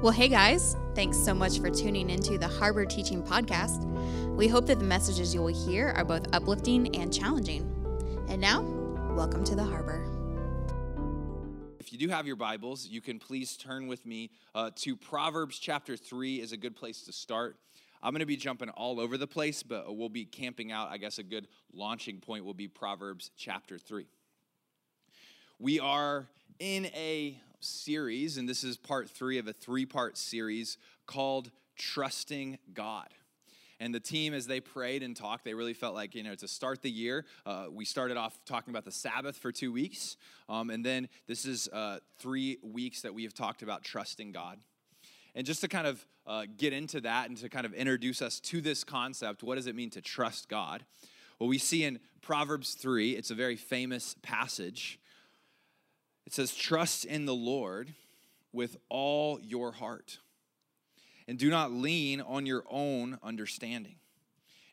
Well, hey guys, thanks so much for tuning into the Harbor Teaching Podcast. We hope that the messages you will hear are both uplifting and challenging. And now, welcome to the Harbor. If you do have your Bibles, you can please turn with me uh, to Proverbs chapter 3 is a good place to start. I'm going to be jumping all over the place, but we'll be camping out. I guess a good launching point will be Proverbs chapter 3. We are in a series, and this is part three of a three part series called Trusting God. And the team, as they prayed and talked, they really felt like, you know, to start the year, uh, we started off talking about the Sabbath for two weeks. Um, and then this is uh, three weeks that we have talked about trusting God. And just to kind of uh, get into that and to kind of introduce us to this concept, what does it mean to trust God? Well, we see in Proverbs 3, it's a very famous passage. It says, Trust in the Lord with all your heart, and do not lean on your own understanding.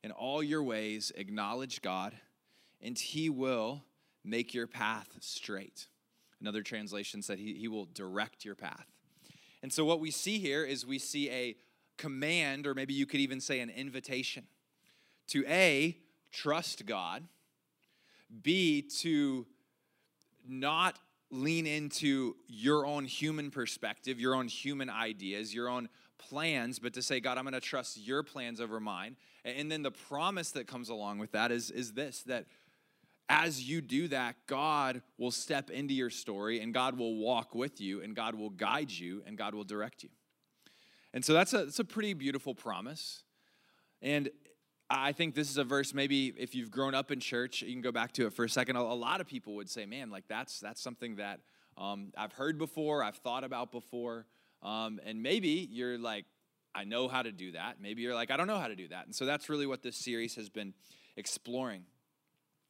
In all your ways, acknowledge God, and He will make your path straight. Another translation said, He, he will direct your path. And so, what we see here is we see a command, or maybe you could even say an invitation to A, trust God, B, to not lean into your own human perspective, your own human ideas, your own plans, but to say, God, I'm going to trust your plans over mine. And then the promise that comes along with that is, is this that as you do that, God will step into your story and God will walk with you and God will guide you and God will direct you. And so that's a, that's a pretty beautiful promise. And I think this is a verse maybe if you've grown up in church, you can go back to it for a second. A, lot of people would say, man, like that's that's something that um, I've heard before, I've thought about before. Um, and maybe you're like, I know how to do that. Maybe you're like, I don't know how to do that. And so that's really what this series has been exploring.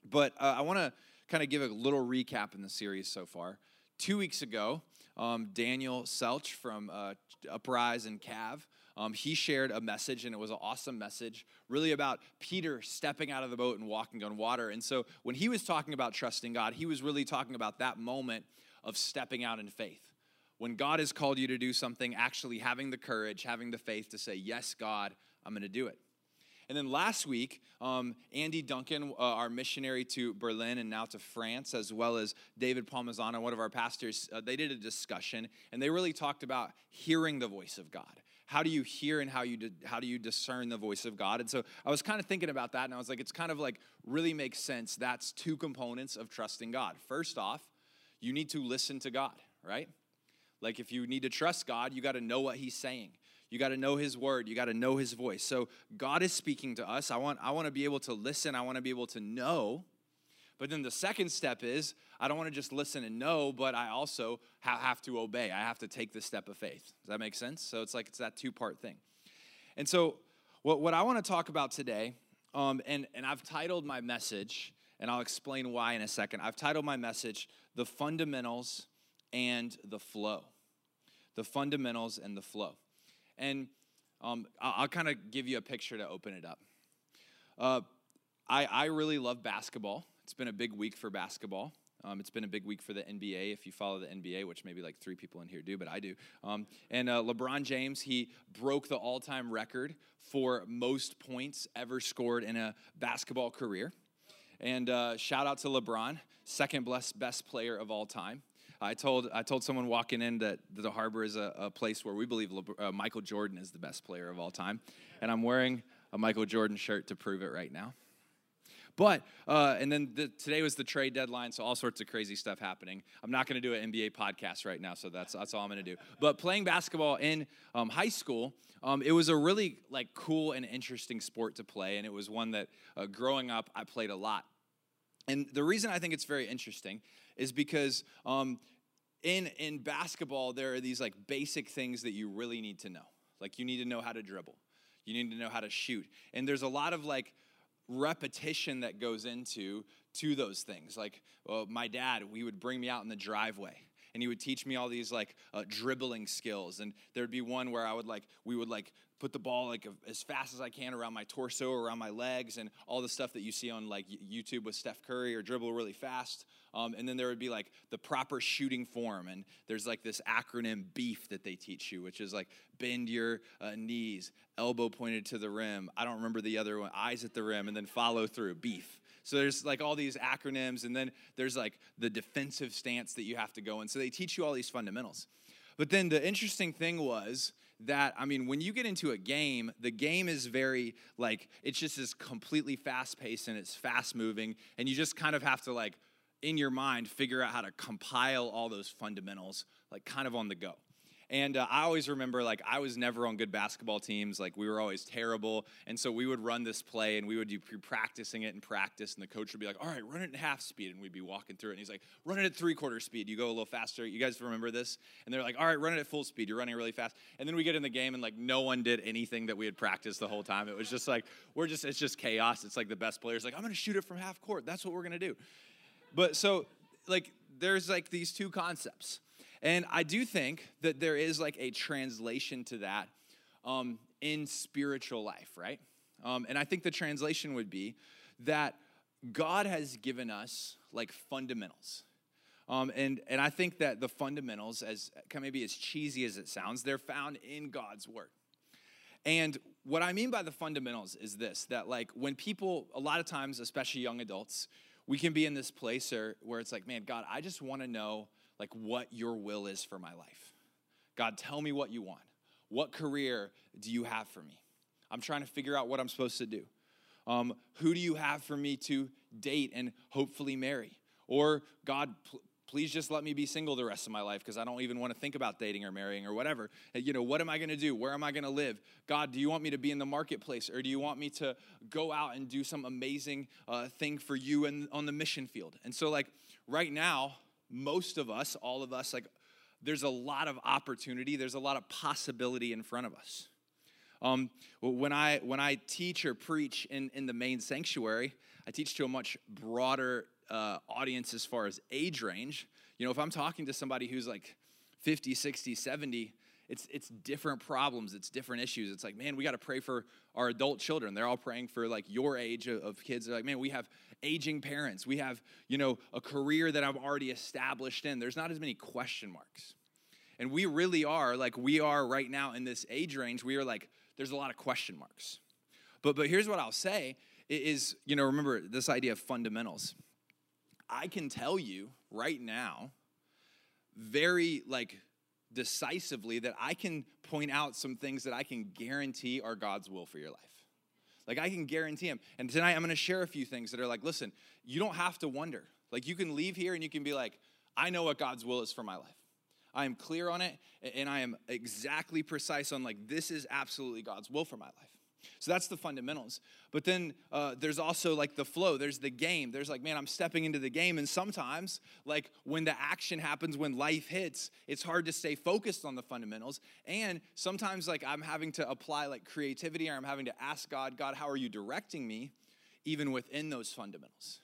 But uh, I want to kind of give a little recap in the series so far. Two weeks ago, um, Daniel Selch from uh, Uprise and Cav um, he shared a message, and it was an awesome message, really about Peter stepping out of the boat and walking on water. And so when he was talking about trusting God, he was really talking about that moment of stepping out in faith. When God has called you to do something, actually having the courage, having the faith to say, Yes, God, I'm going to do it. And then last week, um, Andy Duncan, uh, our missionary to Berlin and now to France, as well as David Palmazano, one of our pastors, uh, they did a discussion and they really talked about hearing the voice of God how do you hear and how you how do you discern the voice of God? And so I was kind of thinking about that, and I was like, it's kind of like really makes sense. That's two components of trusting God. First off, you need to listen to God, right? Like if you need to trust God, you got to know what He's saying. You got to know His word. You got to know His voice. So God is speaking to us. I want I want to be able to listen. I want to be able to know but then the second step is I don't want to just listen and know, but I also have to obey. I have to take the step of faith. Does that make sense? So it's like it's that two part thing. And so, what, what I want to talk about today, um, and, and I've titled my message, and I'll explain why in a second. I've titled my message, The Fundamentals and the Flow. The Fundamentals and the Flow. And um, I'll, I'll kind of give you a picture to open it up. Uh, I, I really love basketball. It's been a big week for basketball. Um, it's been a big week for the NBA if you follow the NBA, which maybe like three people in here do, but I do. Um, and uh, LeBron James, he broke the all time record for most points ever scored in a basketball career. And uh, shout out to LeBron, second best, best player of all time. I told, I told someone walking in that the harbor is a, a place where we believe uh, Michael Jordan is the best player of all time. And I'm wearing a Michael Jordan shirt to prove it right now. But, uh, and then the, today was the trade deadline, so all sorts of crazy stuff happening. I'm not going to do an NBA podcast right now, so that's, that's all I'm going to do. But playing basketball in um, high school, um, it was a really like cool and interesting sport to play, and it was one that uh, growing up I played a lot. And the reason I think it's very interesting is because um, in in basketball there are these like basic things that you really need to know. Like you need to know how to dribble, you need to know how to shoot, and there's a lot of like repetition that goes into to those things like well, my dad we would bring me out in the driveway and he would teach me all these like uh, dribbling skills. And there'd be one where I would like, we would like put the ball like as fast as I can around my torso, around my legs, and all the stuff that you see on like YouTube with Steph Curry or dribble really fast. Um, and then there would be like the proper shooting form, and there's like this acronym BEEF that they teach you, which is like bend your uh, knees, elbow pointed to the rim. I don't remember the other one, eyes at the rim, and then follow through. BEEF. So there's like all these acronyms, and then there's like the defensive stance that you have to go in. So they teach you all these fundamentals. But then the interesting thing was that I mean, when you get into a game, the game is very like it's just is completely fast paced and it's fast moving, and you just kind of have to like in your mind figure out how to compile all those fundamentals like kind of on the go. And uh, I always remember, like, I was never on good basketball teams. Like, we were always terrible. And so we would run this play and we would be practicing it in practice. And the coach would be like, all right, run it in half speed. And we'd be walking through it. And he's like, run it at three quarter speed. You go a little faster. You guys remember this? And they're like, all right, run it at full speed. You're running really fast. And then we get in the game and, like, no one did anything that we had practiced the whole time. It was just like, we're just, it's just chaos. It's like the best players, like, I'm going to shoot it from half court. That's what we're going to do. But so, like, there's like these two concepts and I do think that there is like a translation to that um, in spiritual life, right? Um, and I think the translation would be that God has given us like fundamentals. Um, and, and I think that the fundamentals, as maybe as cheesy as it sounds, they're found in God's word. And what I mean by the fundamentals is this that, like, when people, a lot of times, especially young adults, we can be in this place where, where it's like, man, God, I just want to know like what your will is for my life. God, tell me what you want. What career do you have for me? I'm trying to figure out what I'm supposed to do. Um, who do you have for me to date and hopefully marry? Or, God, pl- please just let me be single the rest of my life because I don't even want to think about dating or marrying or whatever. You know, what am I going to do? Where am I going to live? God, do you want me to be in the marketplace or do you want me to go out and do some amazing uh, thing for you and on the mission field? And so, like, right now, most of us, all of us, like there's a lot of opportunity, there's a lot of possibility in front of us. Um, when I when I teach or preach in, in the main sanctuary, I teach to a much broader uh, audience as far as age range. You know, if I'm talking to somebody who's like 50, 60, 70, it's it's different problems it's different issues. It's like man we got to pray for our adult children. They're all praying for like your age of, of, kids. They're like man we have aging parents. We have you know a career that i'm already established in. There's not as many question marks. And we really are like we are right now in this age range we are like there's a lot of question marks. But but here's what i'll say is you know remember this idea of fundamentals. I can tell you right now very like decisively that I can point out some things that I can guarantee are God's will for your life. Like I can guarantee them. And tonight I'm going to share a few things that are like, listen, you don't have to wonder. Like you can leave here and you can be like, I know what God's will is for my life. I am clear on it and I am exactly precise on like this is absolutely God's will for my life. So that's the fundamentals. But then uh, there's also like the flow. There's the game. There's like, man, I'm stepping into the game. And sometimes, like when the action happens, when life hits, it's hard to stay focused on the fundamentals. And sometimes, like, I'm having to apply like creativity or I'm having to ask God, God, how are you directing me, even within those fundamentals?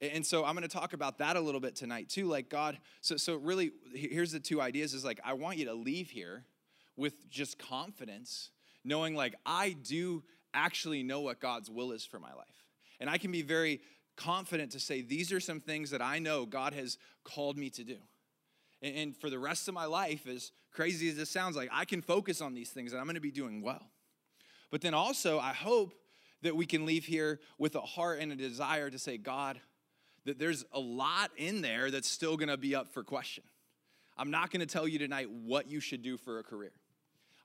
And so I'm going to talk about that a little bit tonight too. Like God, so so really, here's the two ideas: is like I want you to leave here with just confidence knowing like I do actually know what God's will is for my life. And I can be very confident to say, these are some things that I know God has called me to do. And for the rest of my life, as crazy as this sounds like, I can focus on these things and I'm gonna be doing well. But then also, I hope that we can leave here with a heart and a desire to say, God, that there's a lot in there that's still gonna be up for question. I'm not gonna tell you tonight what you should do for a career.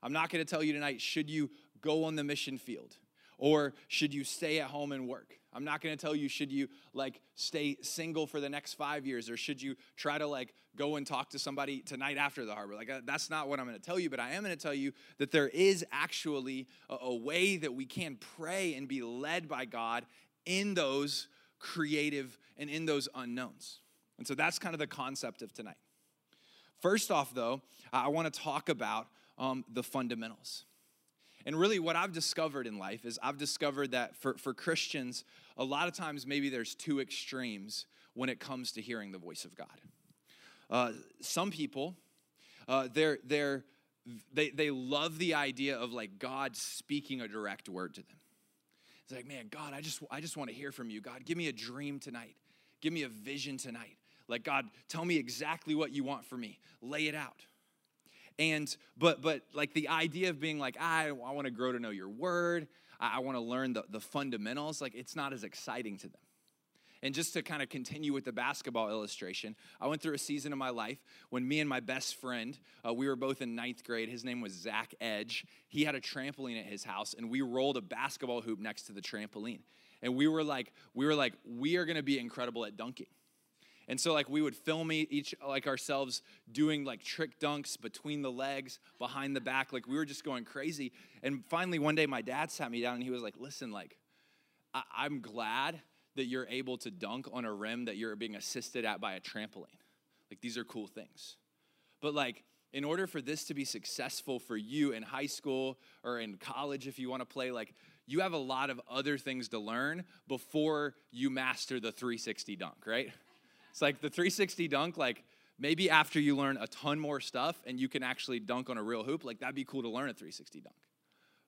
I'm not going to tell you tonight, should you go on the mission field or should you stay at home and work? I'm not going to tell you, should you like stay single for the next five years or should you try to like go and talk to somebody tonight after the harbor? Like, uh, that's not what I'm going to tell you, but I am going to tell you that there is actually a, a way that we can pray and be led by God in those creative and in those unknowns. And so that's kind of the concept of tonight. First off, though, I want to talk about um, the fundamentals. And really, what I've discovered in life is I've discovered that for, for Christians, a lot of times maybe there's two extremes when it comes to hearing the voice of God. Uh, some people, uh, they're, they're, they, they love the idea of like God speaking a direct word to them. It's like, man, God, I just, I just want to hear from you. God, give me a dream tonight. Give me a vision tonight. Like, God, tell me exactly what you want for me. Lay it out. And, but, but like the idea of being like, I, I want to grow to know your word. I, I want to learn the, the fundamentals. Like, it's not as exciting to them. And just to kind of continue with the basketball illustration, I went through a season of my life when me and my best friend, uh, we were both in ninth grade. His name was Zach Edge. He had a trampoline at his house, and we rolled a basketball hoop next to the trampoline. And we were like, we were like, we are going to be incredible at dunking. And so like we would film each like ourselves doing like trick dunks between the legs, behind the back, like we were just going crazy. And finally one day my dad sat me down and he was like, "Listen, like I- am glad that you're able to dunk on a rim that you're being assisted at by a trampoline. Like these are cool things. But like in order for this to be successful for you in high school or in college if you want to play like you have a lot of other things to learn before you master the 360 dunk, right? It's like the 360 dunk like maybe after you learn a ton more stuff and you can actually dunk on a real hoop, like that'd be cool to learn a 360 dunk.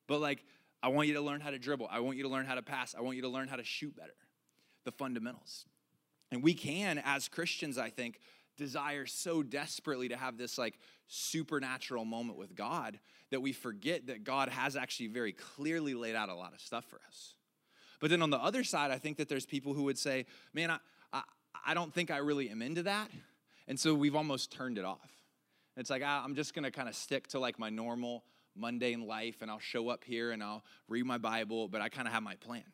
But like I want you to learn how to dribble. I want you to learn how to pass. I want you to learn how to shoot better the fundamentals. And we can, as Christians, I think, desire so desperately to have this like supernatural moment with God that we forget that God has actually very clearly laid out a lot of stuff for us. But then on the other side, I think that there's people who would say, man, I, I don't think I really am into that. And so we've almost turned it off. It's like, ah, I'm just gonna kind of stick to like my normal mundane life and I'll show up here and I'll read my Bible, but I kind of have my plan.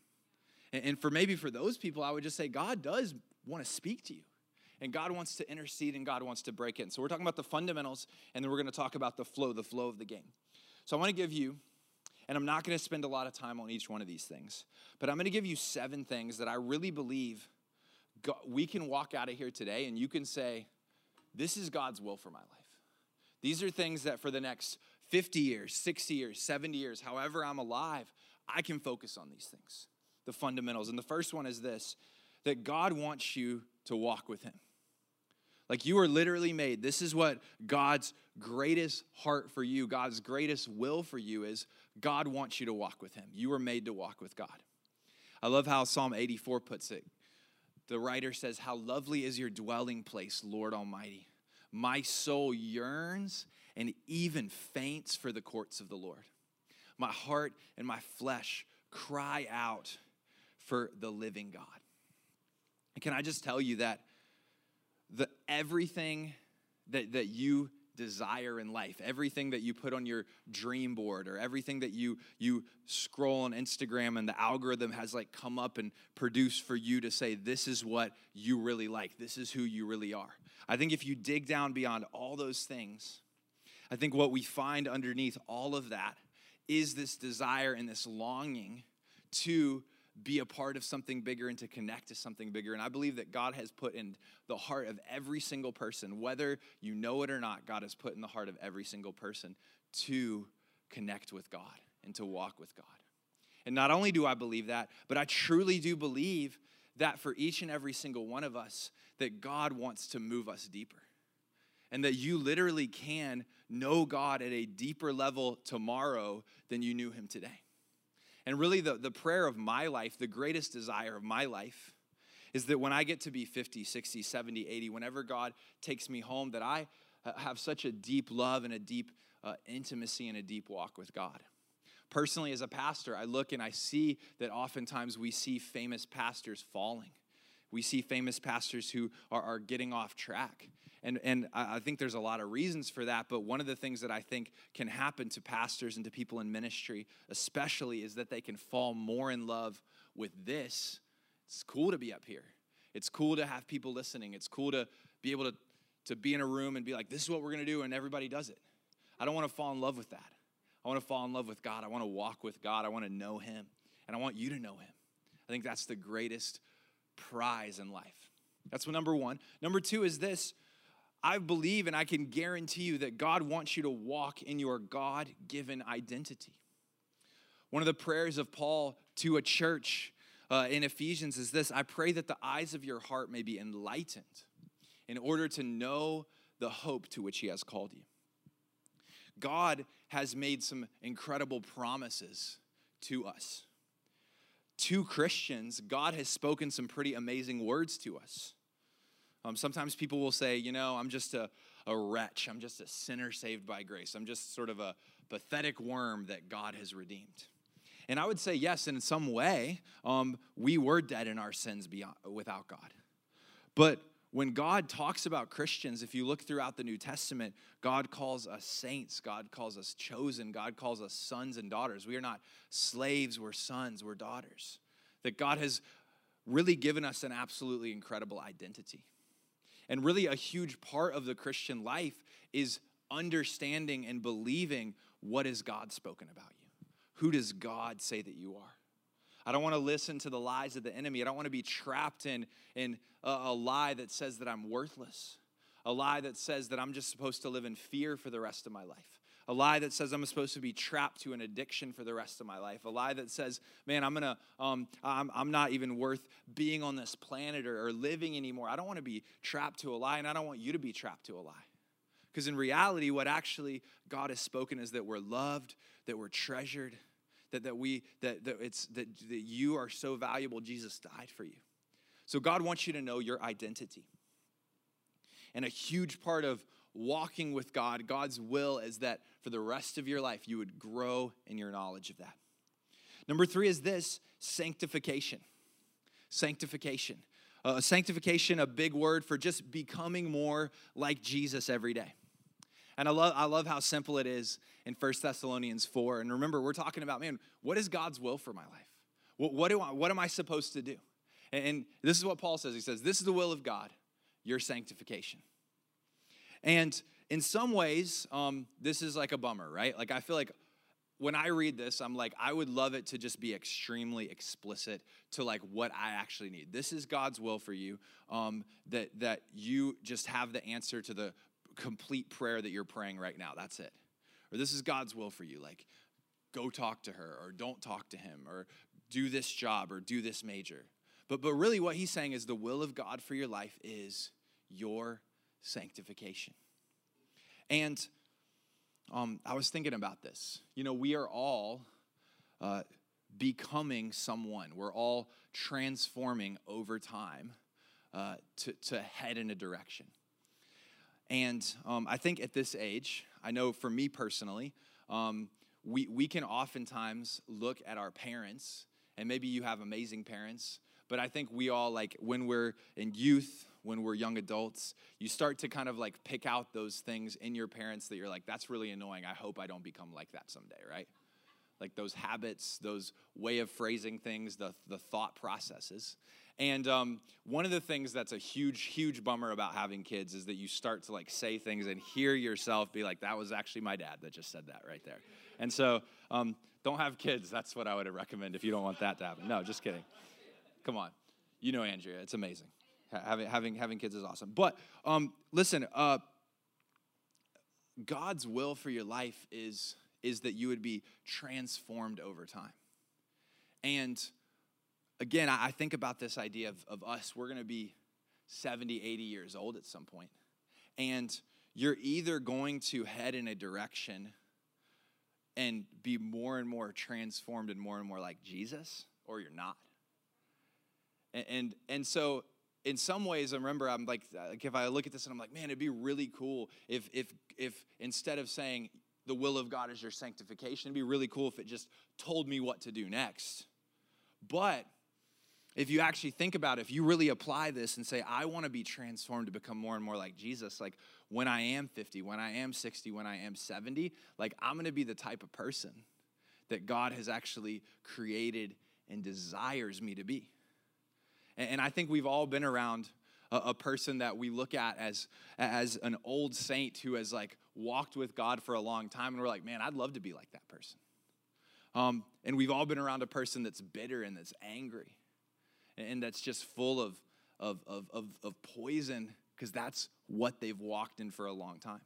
And for maybe for those people, I would just say God does want to speak to you. And God wants to intercede and God wants to break in. So we're talking about the fundamentals, and then we're going to talk about the flow, the flow of the game. So I want to give you, and I'm not going to spend a lot of time on each one of these things, but I'm going to give you seven things that I really believe God, we can walk out of here today and you can say, This is God's will for my life. These are things that for the next 50 years, 60 years, 70 years, however I'm alive, I can focus on these things the fundamentals. And the first one is this that God wants you to walk with Him. Like you are literally made. This is what God's greatest heart for you, God's greatest will for you is God wants you to walk with Him. You were made to walk with God. I love how Psalm 84 puts it. The writer says, How lovely is your dwelling place, Lord Almighty. My soul yearns and even faints for the courts of the Lord. My heart and my flesh cry out for the living God. And can I just tell you that the everything that, that you desire in life, everything that you put on your dream board or everything that you you scroll on Instagram and the algorithm has like come up and produced for you to say this is what you really like. This is who you really are. I think if you dig down beyond all those things, I think what we find underneath all of that is this desire and this longing to be a part of something bigger and to connect to something bigger. And I believe that God has put in the heart of every single person, whether you know it or not, God has put in the heart of every single person to connect with God and to walk with God. And not only do I believe that, but I truly do believe that for each and every single one of us, that God wants to move us deeper. And that you literally can know God at a deeper level tomorrow than you knew him today. And really, the, the prayer of my life, the greatest desire of my life, is that when I get to be 50, 60, 70, 80, whenever God takes me home, that I have such a deep love and a deep uh, intimacy and a deep walk with God. Personally, as a pastor, I look and I see that oftentimes we see famous pastors falling. We see famous pastors who are, are getting off track. And, and I think there's a lot of reasons for that, but one of the things that I think can happen to pastors and to people in ministry, especially, is that they can fall more in love with this. It's cool to be up here. It's cool to have people listening. It's cool to be able to, to be in a room and be like, this is what we're going to do, and everybody does it. I don't want to fall in love with that. I want to fall in love with God. I want to walk with God. I want to know Him, and I want you to know Him. I think that's the greatest prize in life. That's what number one. Number two is this I believe and I can guarantee you that God wants you to walk in your God given identity. One of the prayers of Paul to a church uh, in Ephesians is this I pray that the eyes of your heart may be enlightened in order to know the hope to which He has called you. God has made some incredible promises to us. To Christians, God has spoken some pretty amazing words to us. Um, sometimes people will say, you know, I'm just a, a wretch. I'm just a sinner saved by grace. I'm just sort of a pathetic worm that God has redeemed. And I would say, yes, in some way, um, we were dead in our sins beyond, without God. But when God talks about Christians, if you look throughout the New Testament, God calls us saints, God calls us chosen, God calls us sons and daughters. We are not slaves, we're sons, we're daughters. That God has really given us an absolutely incredible identity. And really, a huge part of the Christian life is understanding and believing what has God spoken about you. Who does God say that you are? I don't want to listen to the lies of the enemy. I don't want to be trapped in, in a, a, lie that says that I'm worthless, a lie that says that I'm just supposed to live in fear for the rest of my life. A lie that says I'm supposed to be trapped to an addiction for the rest of my life. A lie that says, man, I'm gonna, um, I'm, I'm not even worth being on this planet or, or living anymore. I don't want to be trapped to a lie, and I don't want you to be trapped to a lie. Because in reality, what actually God has spoken is that we're loved, that we're treasured, that, that we that, that it's that, that you are so valuable jesus died for you. So god wants you to know your identity. And a huge part of walking with god god's will is that for the rest of your life you would grow in your knowledge of that. Number three is this sanctification. Sanctification. Uh, sanctification a big word for just becoming more like jesus every day and I love, I love how simple it is in 1 Thessalonians 4. And remember, we're talking about, man, what is God's will for my life? What, what, do I, what am I supposed to do? And, and this is what Paul says. He says, This is the will of God, your sanctification. And in some ways, um, this is like a bummer, right? Like, I feel like when I read this, I'm like, I would love it to just be extremely explicit to like what I actually need. This is God's will for you. Um, that that you just have the answer to the complete prayer that you're praying right now. That's it. Or this is God's will for you. Like, go talk to her, or don't talk to him, or do this job, or do this major. But, but really, what he's saying is the will of God for your life is your sanctification. And um, I was thinking about this. You know, we are all uh, becoming someone, we're all transforming over time uh, to, to head in a direction. And um, I think at this age, I know for me personally, um, we, we can oftentimes look at our parents, and maybe you have amazing parents, but I think we all, like, when we're in youth, when we're young adults, you start to kind of like pick out those things in your parents that you're like, that's really annoying. I hope I don't become like that someday, right? Like those habits, those way of phrasing things, the, the thought processes. And um, one of the things that's a huge, huge bummer about having kids is that you start to like say things and hear yourself be like, that was actually my dad that just said that right there. And so um, don't have kids. That's what I would recommend if you don't want that to happen. No, just kidding. Come on. You know Andrea. It's amazing. Having, having, having kids is awesome. But um, listen, uh, God's will for your life is, is that you would be transformed over time. And again, I think about this idea of, of us. We're going to be 70, 80 years old at some point. And you're either going to head in a direction and be more and more transformed and more and more like Jesus, or you're not. And, and, and so, in some ways, I remember I'm like, like, if I look at this and I'm like, man, it'd be really cool if, if, if instead of saying the will of God is your sanctification, it'd be really cool if it just told me what to do next. But if you actually think about it, if you really apply this and say, I want to be transformed to become more and more like Jesus, like when I am 50, when I am 60, when I am 70, like I'm going to be the type of person that God has actually created and desires me to be. And, I think we've all been around a, a person that we look at as, as an old saint who has like walked with God for a long time, and we're like, man, I'd love to be like that person. Um, and we've all been around a person that's bitter and that's angry and that's just full of, of, of, of, of poison because that's what they've walked in for a long time.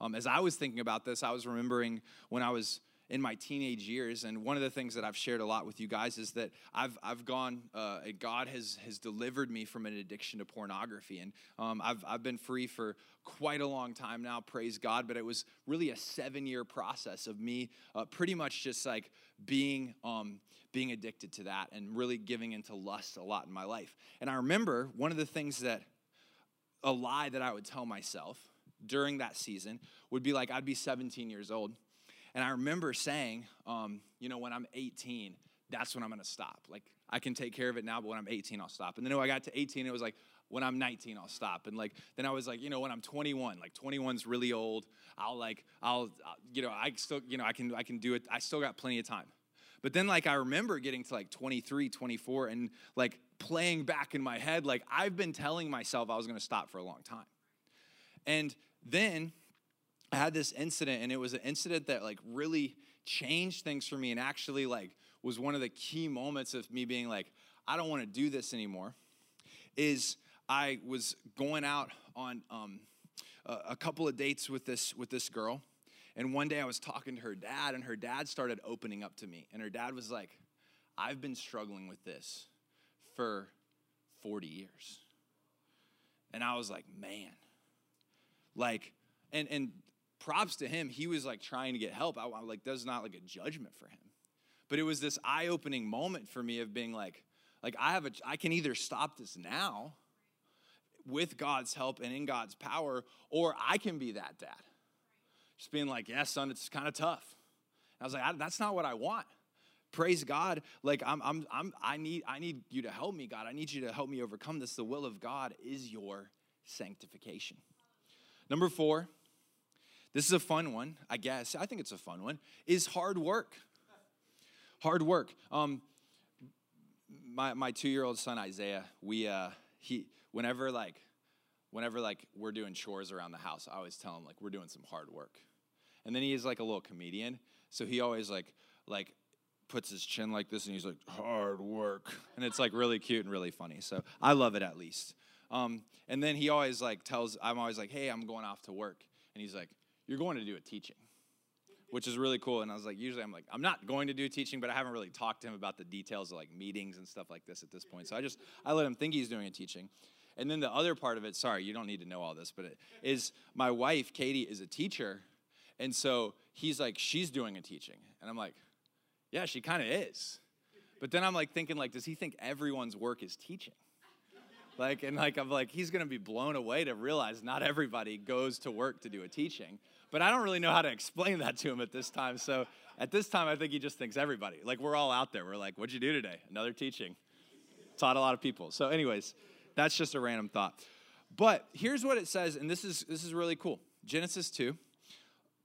Um, as I was thinking about this, I was remembering when I was in my teenage years, and one of the things that I've shared a lot with you guys is that I've I've gone. Uh, God has has delivered me from an addiction to pornography, and um, I've I've been free for quite a long time now. Praise God! But it was really a seven year process of me uh, pretty much just like being um, being addicted to that and really giving into lust a lot in my life. And I remember one of the things that a lie that I would tell myself during that season would be like I'd be 17 years old. And I remember saying, um, you know, when I'm 18, that's when I'm gonna stop. Like, I can take care of it now, but when I'm 18, I'll stop. And then when I got to 18, it was like, when I'm 19, I'll stop. And like, then I was like, you know, when I'm 21, like 21's really old. I'll like, I'll, I'll, you know, I still, you know, I can, I can do it. I still got plenty of time. But then like, I remember getting to like 23, 24 and like playing back in my head, like I've been telling myself I was gonna stop for a long time. And then I had this incident, and it was an incident that like really changed things for me and actually like was one of the key moments of me being like, I don't want to do this anymore. Is I was going out on um, a, a couple of dates with this with this girl, and one day I was talking to her dad, and her dad started opening up to me, and her dad was like, "I've been struggling with this for 40 years," and I was like, "Man." Like, and and props to him, he was like trying to get help. I, am like, that's not like a judgment for him. But it was this eye-opening moment for me of being like, like I have a I can either stop this now with God's help and in God's power, or I can be that dad. Just being like, yeah, son, it's kind of tough. And I was like, I, that's not what I want. Praise God. Like I'm, I'm, I'm, I need, I need you to help me, God. I need you to help me overcome this. The will of God is your sanctification. Number four, this is a fun one, I guess. I think it's a fun one, is hard work. Hard work. Um, my, my two-year-old son Isaiah, we uh, he whenever like whenever like we're doing chores around the house, I always tell him like we're doing some hard work. And then he is like a little comedian, so he always like like puts his chin like this and he's like hard work, and it's like really cute and really funny. So I love it at least. Um, and then he always like tells, I'm always like, hey, I'm going off to work. And he's like, you're going to do a teaching, which is really cool. And I was like, usually I'm like, I'm not going to do teaching, but I haven't really talked to him about the details of like meetings and stuff like this at this point. So I just, I let him think he's doing a teaching. And then the other part of it, sorry, you don't need to know all this, but it is my wife, Katie, is a teacher. And so he's like, she's doing a teaching. And I'm like, yeah, she kind of is. But then I'm like thinking, like, does he think everyone's work is teaching? Like, and like, I'm like, he's gonna be blown away to realize not everybody goes to work to do a teaching. But I don't really know how to explain that to him at this time. So at this time, I think he just thinks everybody. Like, we're all out there. We're like, what'd you do today? Another teaching. Taught a lot of people. So, anyways, that's just a random thought. But here's what it says, and this is this is really cool. Genesis 2.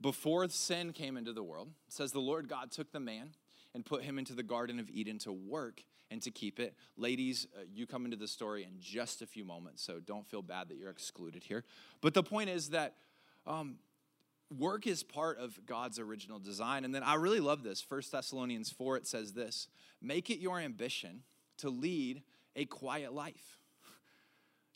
Before sin came into the world, says the Lord God took the man and put him into the Garden of Eden to work and to keep it. Ladies, uh, you come into the story in just a few moments, so don't feel bad that you're excluded here. But the point is that um, work is part of God's original design. And then I really love this. 1 Thessalonians 4, it says this Make it your ambition to lead a quiet life.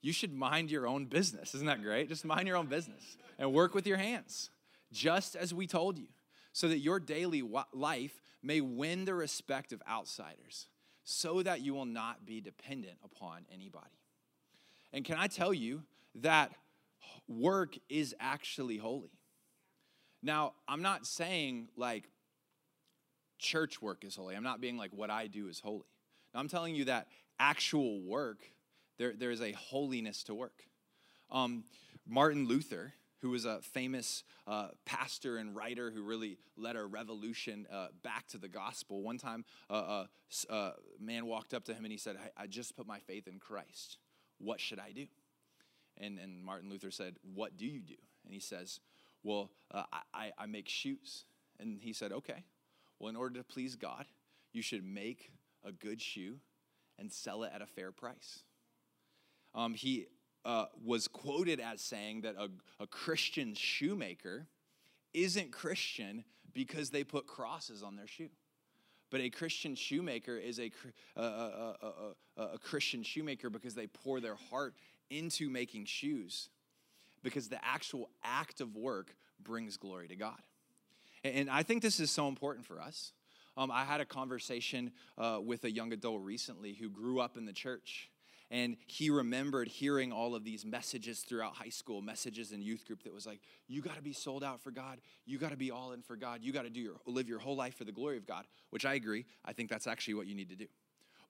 You should mind your own business. Isn't that great? Just mind your own business and work with your hands, just as we told you, so that your daily life may win the respect of outsiders so that you will not be dependent upon anybody. And can I tell you that work is actually holy? Now, I'm not saying like church work is holy. I'm not being like what I do is holy. Now, I'm telling you that actual work, there, there is a holiness to work. Um, Martin Luther, who was a famous uh, pastor and writer who really led a revolution uh, back to the gospel. One time, uh, a man walked up to him and he said, I just put my faith in Christ. What should I do? And, and Martin Luther said, What do you do? And he says, Well, uh, I, I make shoes. And he said, Okay. Well, in order to please God, you should make a good shoe and sell it at a fair price. Um, he uh, was quoted as saying that a, a Christian shoemaker isn't Christian because they put crosses on their shoe. But a Christian shoemaker is a, a, a, a, Christian shoemaker because they pour their heart into making shoes, because the actual act of work brings glory to God. And I think this is so important for us. Um, I had a conversation uh, with a young adult recently who grew up in the church. And he remembered hearing all of these messages throughout high school, messages in youth group that was like, you got to be sold out for God. You got to be all in for God. You got to do your live your whole life for the glory of God, which I agree. I think that's actually what you need to do.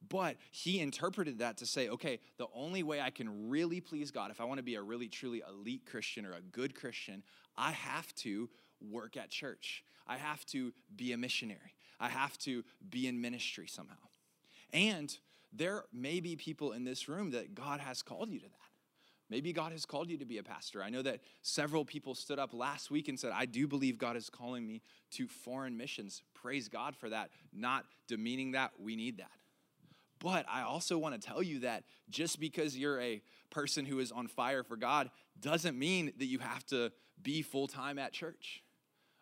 But he interpreted that to say, okay, the only way I can really please God, if I want to be a really truly elite Christian or a good Christian, I have to work at church. I have to be a missionary. I have to be in ministry somehow. And there may be people in this room that God has called you to that. Maybe God has called you to be a pastor. I know that several people stood up last week and said, I do believe God is calling me to foreign missions. Praise God for that. Not demeaning that, we need that. But I also want to tell you that just because you're a person who is on fire for God doesn't mean that you have to be full time at church.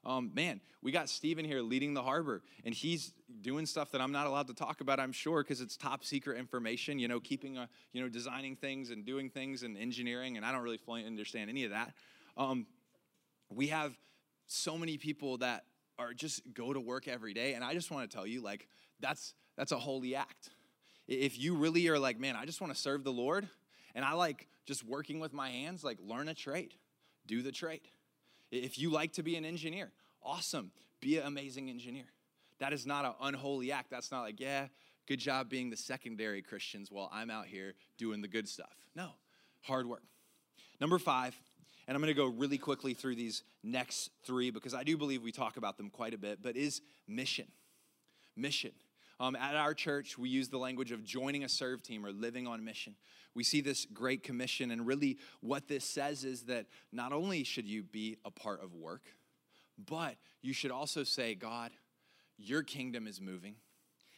Um, man, we got Stephen here leading the harbor, and he's doing stuff that I'm not allowed to talk about, I'm sure, because it's top secret information, you know, keeping, a, you know, designing things and doing things and engineering, and I don't really fully understand any of that. Um, we have so many people that are just go to work every day, and I just want to tell you, like, that's, that's a holy act. If you really are like, man, I just want to serve the Lord, and I like just working with my hands, like, learn a trade, do the trade. If you like to be an engineer, awesome. Be an amazing engineer. That is not an unholy act. That's not like, yeah, good job being the secondary Christians while I'm out here doing the good stuff. No, hard work. Number five, and I'm going to go really quickly through these next three because I do believe we talk about them quite a bit, but is mission. Mission. Um, at our church, we use the language of joining a serve team or living on mission. We see this great commission, and really what this says is that not only should you be a part of work, but you should also say, God, your kingdom is moving,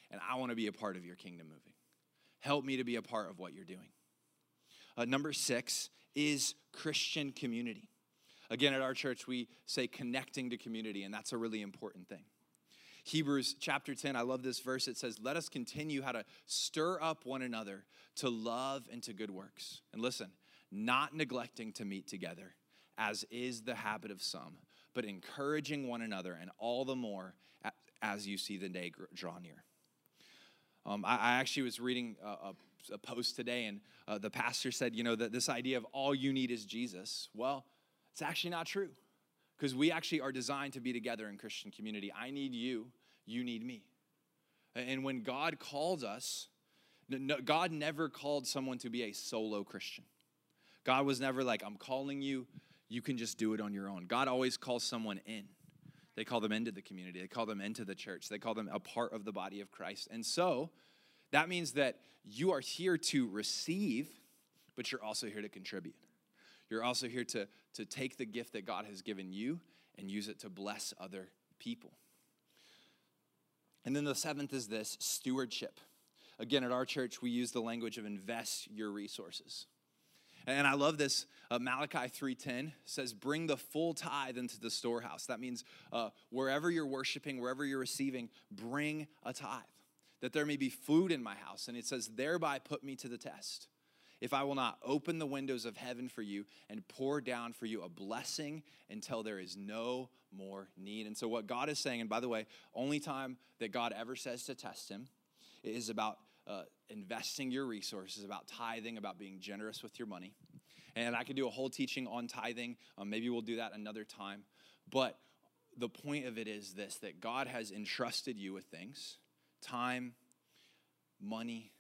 and I want to be a part of your kingdom moving. Help me to be a part of what you're doing. Uh, number six is Christian community. Again, at our church, we say connecting to community, and that's a really important thing. Hebrews chapter 10, I love this verse. It says, Let us continue how to stir up one another to love and to good works. And listen, not neglecting to meet together, as is the habit of some, but encouraging one another, and all the more as you see the day draw near. Um, I, I, actually was reading a, a, a post today, and uh, the pastor said, you know, that this idea of all you need is Jesus. Well, it's actually not true because we actually are designed to be together in Christian community. I need you, you need me. And when God called us, God never called someone to be a solo Christian. God was never like, I'm calling you, you can just do it on your own. God always calls someone in. They call them into the community, they call them into the church, they call them a part of the body of Christ. And so that means that you are here to receive, but you're also here to contribute. You're also here to, to take the gift that God has given you and use it to bless other people. And then the seventh is this stewardship. Again, at our church, we use the language of invest your resources. And I love this. Uh, Malachi 3:10 says, "Bring the full tithe into the storehouse." That means uh, wherever you're worshiping, wherever you're receiving, bring a tithe, that there may be food in my house. And it says, "Thereby put me to the test." If I will not open the windows of heaven for you and pour down for you a blessing until there is no more need. And so, what God is saying, and by the way, only time that God ever says to test him is about uh, investing your resources, about tithing, about being generous with your money. And I could do a whole teaching on tithing. Um, maybe we'll do that another time. But the point of it is this that God has entrusted you with things time, money,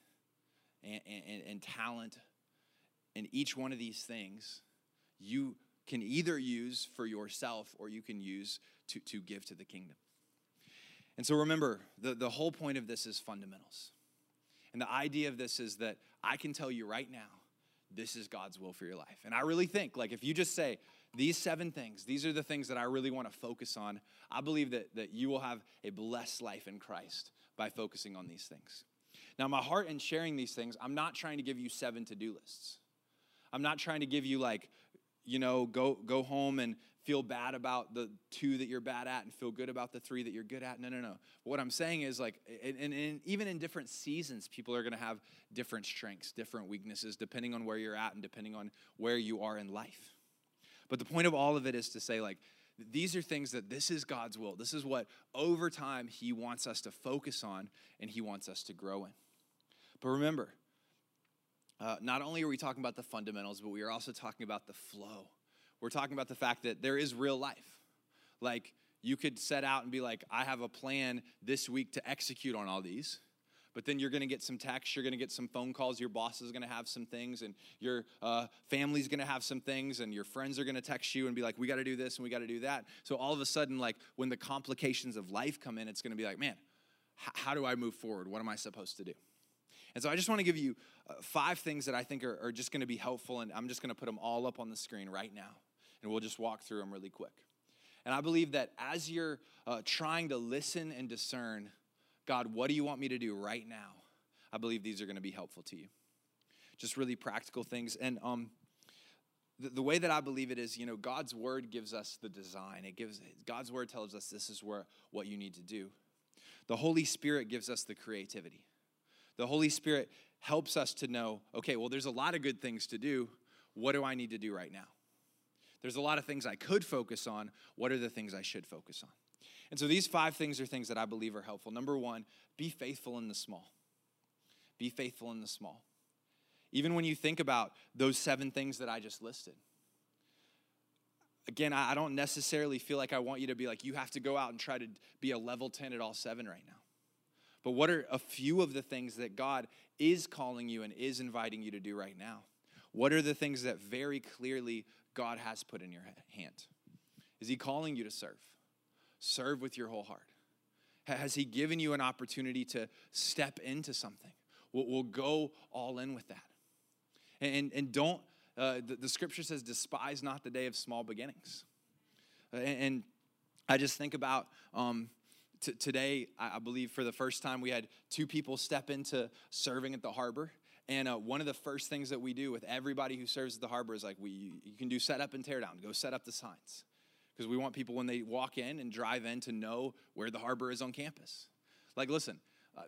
and, and, and talent, and each one of these things you can either use for yourself or you can use to, to give to the kingdom. And so remember, the, the whole point of this is fundamentals. And the idea of this is that I can tell you right now, this is God's will for your life. And I really think, like, if you just say, these seven things, these are the things that I really want to focus on, I believe that, that you will have a blessed life in Christ by focusing on these things. Now, my heart in sharing these things, I'm not trying to give you seven to do lists. I'm not trying to give you like, you know, go go home and feel bad about the two that you're bad at and feel good about the three that you're good at. No, no, no. What I'm saying is like, and, and even in different seasons, people are going to have different strengths, different weaknesses, depending on where you're at and depending on where you are in life. But the point of all of it is to say like, These are things that this is God's will. This is what over time He wants us to focus on and He wants us to grow in. But remember, uh, not only are we talking about the fundamentals, but we are also talking about the flow. We're talking about the fact that there is real life. Like, you could set out and be like, I have a plan this week to execute on all these but then you're going to get some texts, you're going to get some phone calls, your boss is going to have some things, and your uh, family's going to have some things, and your friends are going to text you and be like, we got to do this and we got to do that. So all of a sudden, like when the complications of life come in, it's going to be like, man, h- how do I move forward? What am I supposed to do? And so I just want to give you uh, five things that I think are, are just going to be helpful, and I'm just going to put them all up on the screen right now, and we'll just walk through them really quick. And I believe that as you're uh, trying to listen and discern God, what do you want me to do right now? I believe these are going to be helpful to you. Just really practical things. And um, the, the way that I believe it is, you know, God's word gives us the design. It gives God's word tells us this is where what you need to do. The Holy Spirit gives us the creativity. The Holy Spirit helps us to know, okay, well, there's a lot of good things to do. What do I need to do right now? There's a lot of things I could focus on. What are the things I should focus on? And so these five things are things that I believe are helpful. Number one, be faithful in the small. Be faithful in the small. Even when you think about those seven things that I just listed. Again, I don't necessarily feel like I want you to be like, you have to go out and try to be a level 10 at all seven right now. But what are a few of the things that God is calling you and is inviting you to do right now? What are the things that very clearly God has put in your hand? Is He calling you to serve? serve with your whole heart? Has He given you an opportunity to step into something? We'll, go all in with that. And, and don't, uh, the, the, scripture says, despise not the day of small beginnings. And, and I just think about um, t- today, I believe for the first time, we had two people step into serving at the harbor. And uh, one of the first things that we do with everybody who serves at the harbor is like, we, you can do set up and tear down, go set up the signs because we want people when they walk in and drive in to know where the harbor is on campus. Like, listen, uh,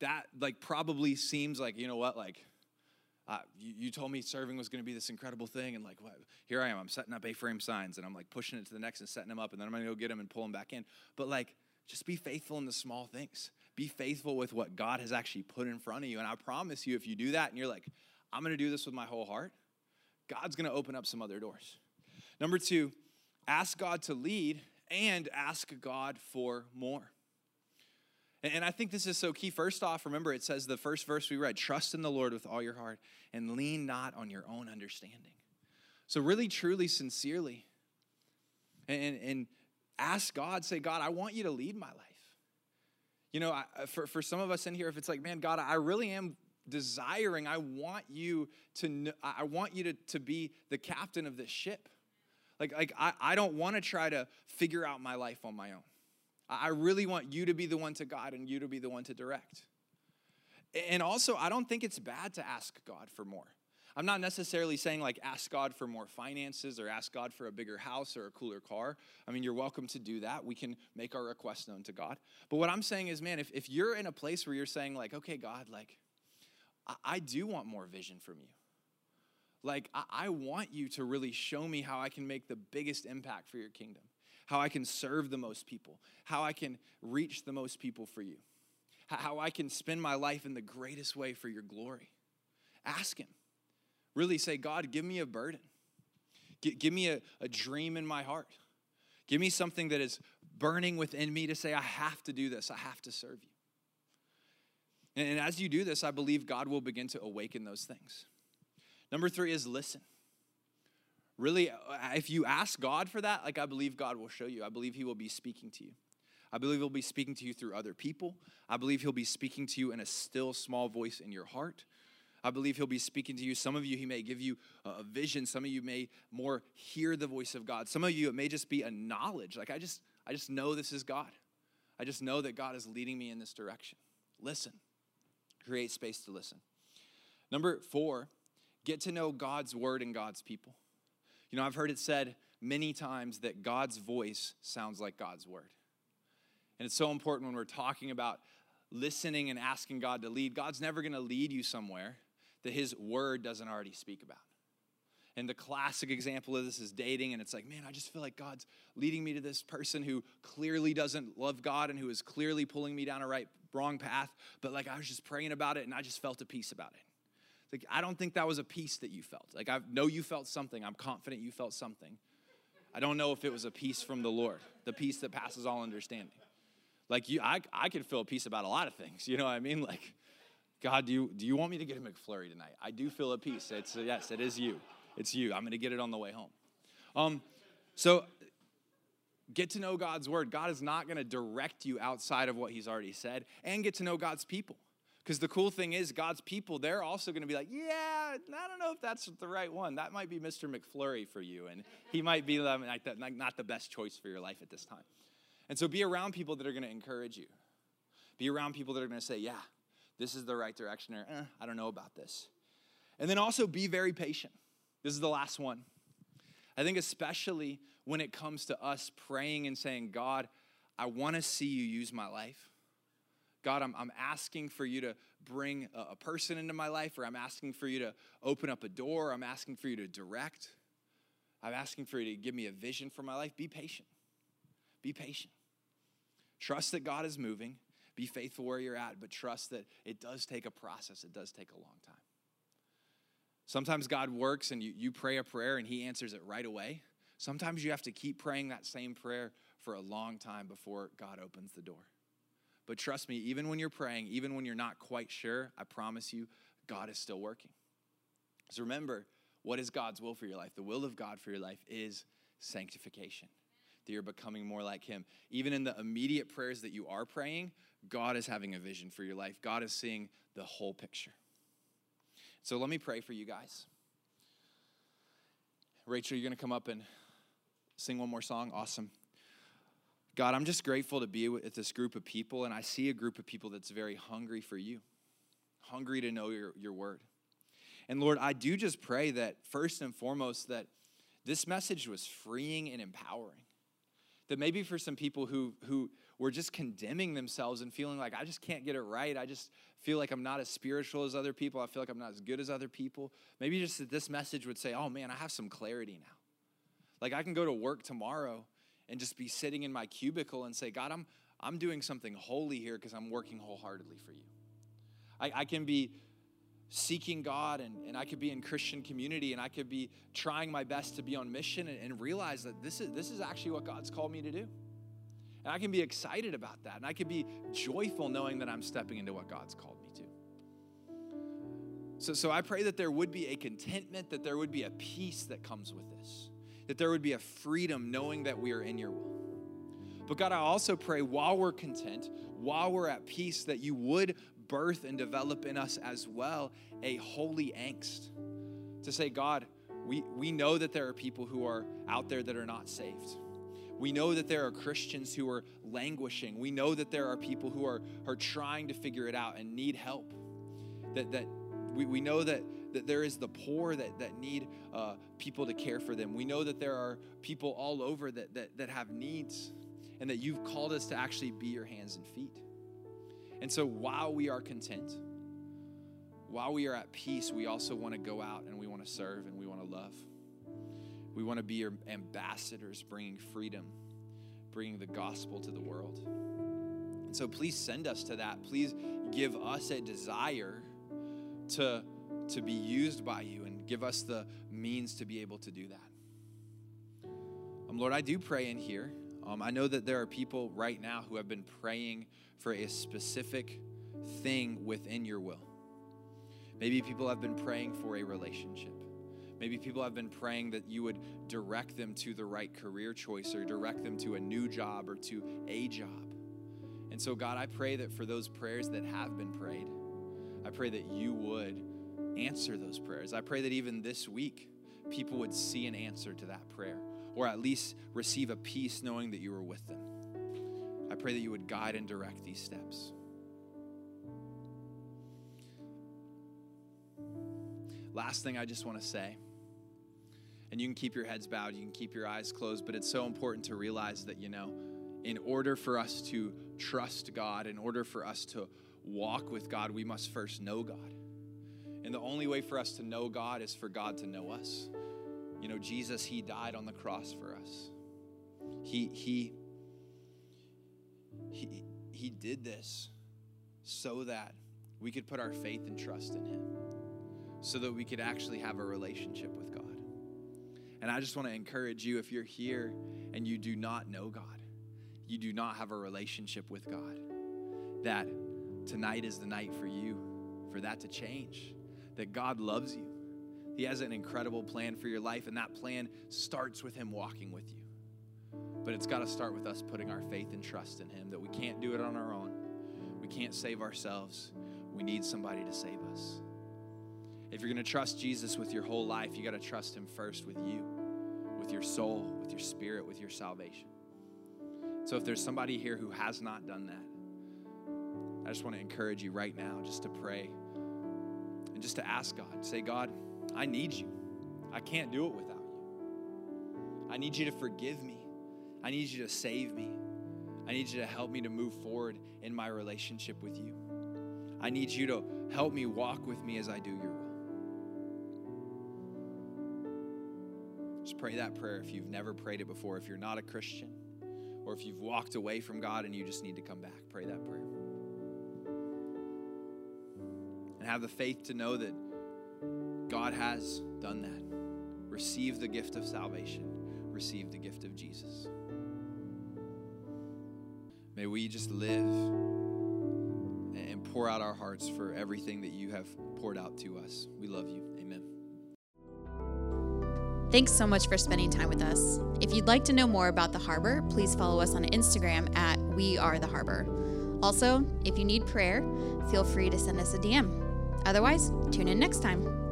that like probably seems like you know what, like uh, you, you, told me serving was going to be this incredible thing, and like here I am, I'm setting up A-frame signs, and I'm like pushing it to the next and setting them up, and then I'm going to go get them and pull them back in. But like, just be faithful in the small things. Be faithful with what God has actually put in front of you, and I promise you, if you do that, and you're like, I'm to do this with my whole heart, God's to open up some other doors. Number two, ask God to lead and ask God for more. And I think this is so key. First off, remember it says the first verse we read trust in the Lord with all your heart and lean not on your own understanding. So, really, truly, sincerely, and, and ask God, say, God, I want you to lead my life. You know, I, for, for some of us in here, if it's like, man, God, I really am desiring, I want you to, I want you to, to be the captain of this ship. Like, like I, I don't want to try to figure out my life on my own. I really want you to be the one to God and you to be the one to direct. And also, I don't think it's bad to ask God for more. I'm not necessarily saying like ask God for more finances or ask God for a bigger house or a cooler car. I mean, you're welcome to do that. We can make our requests known to God. But what I'm saying is, man, if, if you're in a place where you're saying, like, okay, God, like, I, I do want more vision from you. Like, I, I want you to really show me how I can make the biggest impact for your kingdom, how I can serve the most people, how I can reach the most people for you, how I can spend my life in the greatest way for your glory. Ask Him. Really say, God, give me a burden. give me a, a dream in my heart. Give me something that is burning within me to say, I have to do this, I have to serve you. And, and as you do this, I believe God will begin to awaken those things. Number three is listen. Really, uh, if you ask God for that, like I believe God will show you. I believe He will be speaking to you. I believe He'll be speaking to you through other people. I believe He'll be speaking to you in a still small voice in your heart. I believe He'll be speaking to you. Some of you, He may give you a vision. Some of you may more hear the voice of God. Some of you, it may just be a knowledge. Like I just, I just know this is God. I just know that God is leading me in this direction. Listen. Create space to listen. Number four Get to know God's word and God's people. You know, I've heard it said many times that God's voice sounds like God's word. And it's so important when we're talking about listening and asking God to lead. God's never going to lead you somewhere that his word doesn't already speak about. And the classic example of this is dating, and it's like, man, I just feel like God's leading me to this person who clearly doesn't love God and who is clearly pulling me down a right wrong path. But like I was just praying about it and I just felt a peace about it. Like I don't think that was a peace that you felt. Like I know you felt something. I'm confident you felt something. I don't know if it was a peace from the Lord, the peace that passes all understanding. Like you, I, I could feel a peace about a lot of things. You know what I mean? Like, God, do you, do you want me to get a McFlurry tonight? I do feel a peace. It's yes, it is you. It's you. I'm going to get it on the way home. Um, so get to know God's word. God is not going to direct you outside of what He's already said, and get to know God's people. Because the cool thing is, God's people, they're also going to be like, yeah, I don't know if that's the right one. That might be Mr. McFlurry for you. And he might be like not the best choice for your life at this time. And so be around people that are going to encourage you. Be around people that are going to say, yeah, this is the right direction, or eh, I don't know about this. And then also be very patient. This is the last one. I think, especially when it comes to us praying and saying, God, I want to see you use my life. God, I'm, I'm asking for you to bring a, a person into my life, or I'm asking for you to open up a door, I'm asking for you to direct. I'm asking for you to give me a vision for my life. Be patient. Be patient. Trust that God is moving. Be faithful where you're at, but trust that it does take a process, it does take a long time. Sometimes God works and you, you pray a prayer and He answers it right away. Sometimes you have to keep praying that same prayer for a long time before God opens the door. But trust me, even when you're praying, even when you're not quite sure, I promise you, God is still working. So remember, what is God's will for your life? The will of God for your life is sanctification, that you're becoming more like Him. Even in the immediate prayers that you are praying, God is having a vision for your life. God is seeing the whole picture. So let me pray for you guys. Rachel, you're going to come up and sing one more song? Awesome. God, I'm just grateful to be with this group of people, and I see a group of people that's very hungry for you, hungry to know your, your word. And Lord, I do just pray that first and foremost, that this message was freeing and empowering. That maybe for some people who, who were just condemning themselves and feeling like, I just can't get it right. I just feel like I'm not as spiritual as other people. I feel like I'm not as good as other people. Maybe just that this message would say, oh man, I have some clarity now. Like I can go to work tomorrow and just be sitting in my cubicle and say, God, I'm, I'm doing something holy here because I'm working wholeheartedly for you. I, I can be seeking God and, and I could be in Christian community and I could be trying my best to be on mission and, and realize that this is, this is actually what God's called me to do. And I can be excited about that. And I can be joyful knowing that I'm stepping into what God's called me to. So, so I pray that there would be a contentment, that there would be a peace that comes with this that there would be a freedom knowing that we are in your will. But God, I also pray while we're content, while we're at peace, that you would birth and develop in us as well a holy angst. To say, God, we, we know that there are people who are out there that are not saved. We know that there are Christians who are languishing. We know that there are people who are, are trying to figure it out and need help. That, that we, we know that that there is the poor that, that need uh, people to care for them. We know that there are people all over that, that, that have needs and that you've called us to actually be your hands and feet. And so while we are content, while we are at peace, we also want to go out and we want to serve and we want to love. We want to be your ambassadors, bringing freedom, bringing the gospel to the world. And so please send us to that. Please give us a desire to to be used by you and give us the means to be able to do that. Um, Lord, I do pray in here. Um, I know that there are people right now who have been praying for a specific thing within your will. Maybe people have been praying for a relationship. Maybe people have been praying that you would direct them to the right career choice or direct them to a new job or to a job. And so, God, I pray that for those prayers that have been prayed, I pray that you would answer those prayers. I pray that even this week, people would see an answer to that prayer, or at least receive a peace knowing that you were with them. I pray that you would guide and direct these steps. Last thing I just want to say, and you can keep your heads bowed, you can keep your eyes closed, but it's so important to realize that, you know, in order for us to trust God, in order for us to walk with God, we must first know God. And the only way for us to know God is for God to know us. You know, Jesus, He died on the cross for us. He, He, He, He did this so that we could put our faith and trust in Him, so that we could actually have a relationship with God. And I just want to encourage you if you're here and you do not know God, you do not have a relationship with God, that tonight is the night for you for that to change. That God loves you. He has an incredible plan for your life, and that plan starts with Him walking with you. But it's got to start with us putting our faith and trust in Him, that we can't do it on our own. We can't save ourselves. We need somebody to save us. If you're going to trust Jesus with your whole life, you got to trust Him first with you, with your soul, with your spirit, with your salvation. So if there's somebody here who has not done that, I just want to encourage you right now just to pray and just to ask God. Say, God, I need you. I can't do it without you. I need you to forgive me. I need you to save me. I need you to help me to move forward in my relationship with you. I need you to help me walk with me as I do your will. Just pray that prayer if you've never prayed it before, if you're not a Christian, or if you've walked away from God and you just need to come back. Pray that prayer. And have the faith to know that God has done that. Receive the gift of salvation, receive the gift of Jesus. May we just live and pour out our hearts for everything that you have poured out to us. We love you. Amen. Thanks so much for spending time with us. If you'd like to know more about the Harbor, please follow us on Instagram at We Are the Harbor. Also, if you need prayer, feel free to send us a DM. Otherwise, tune in next time.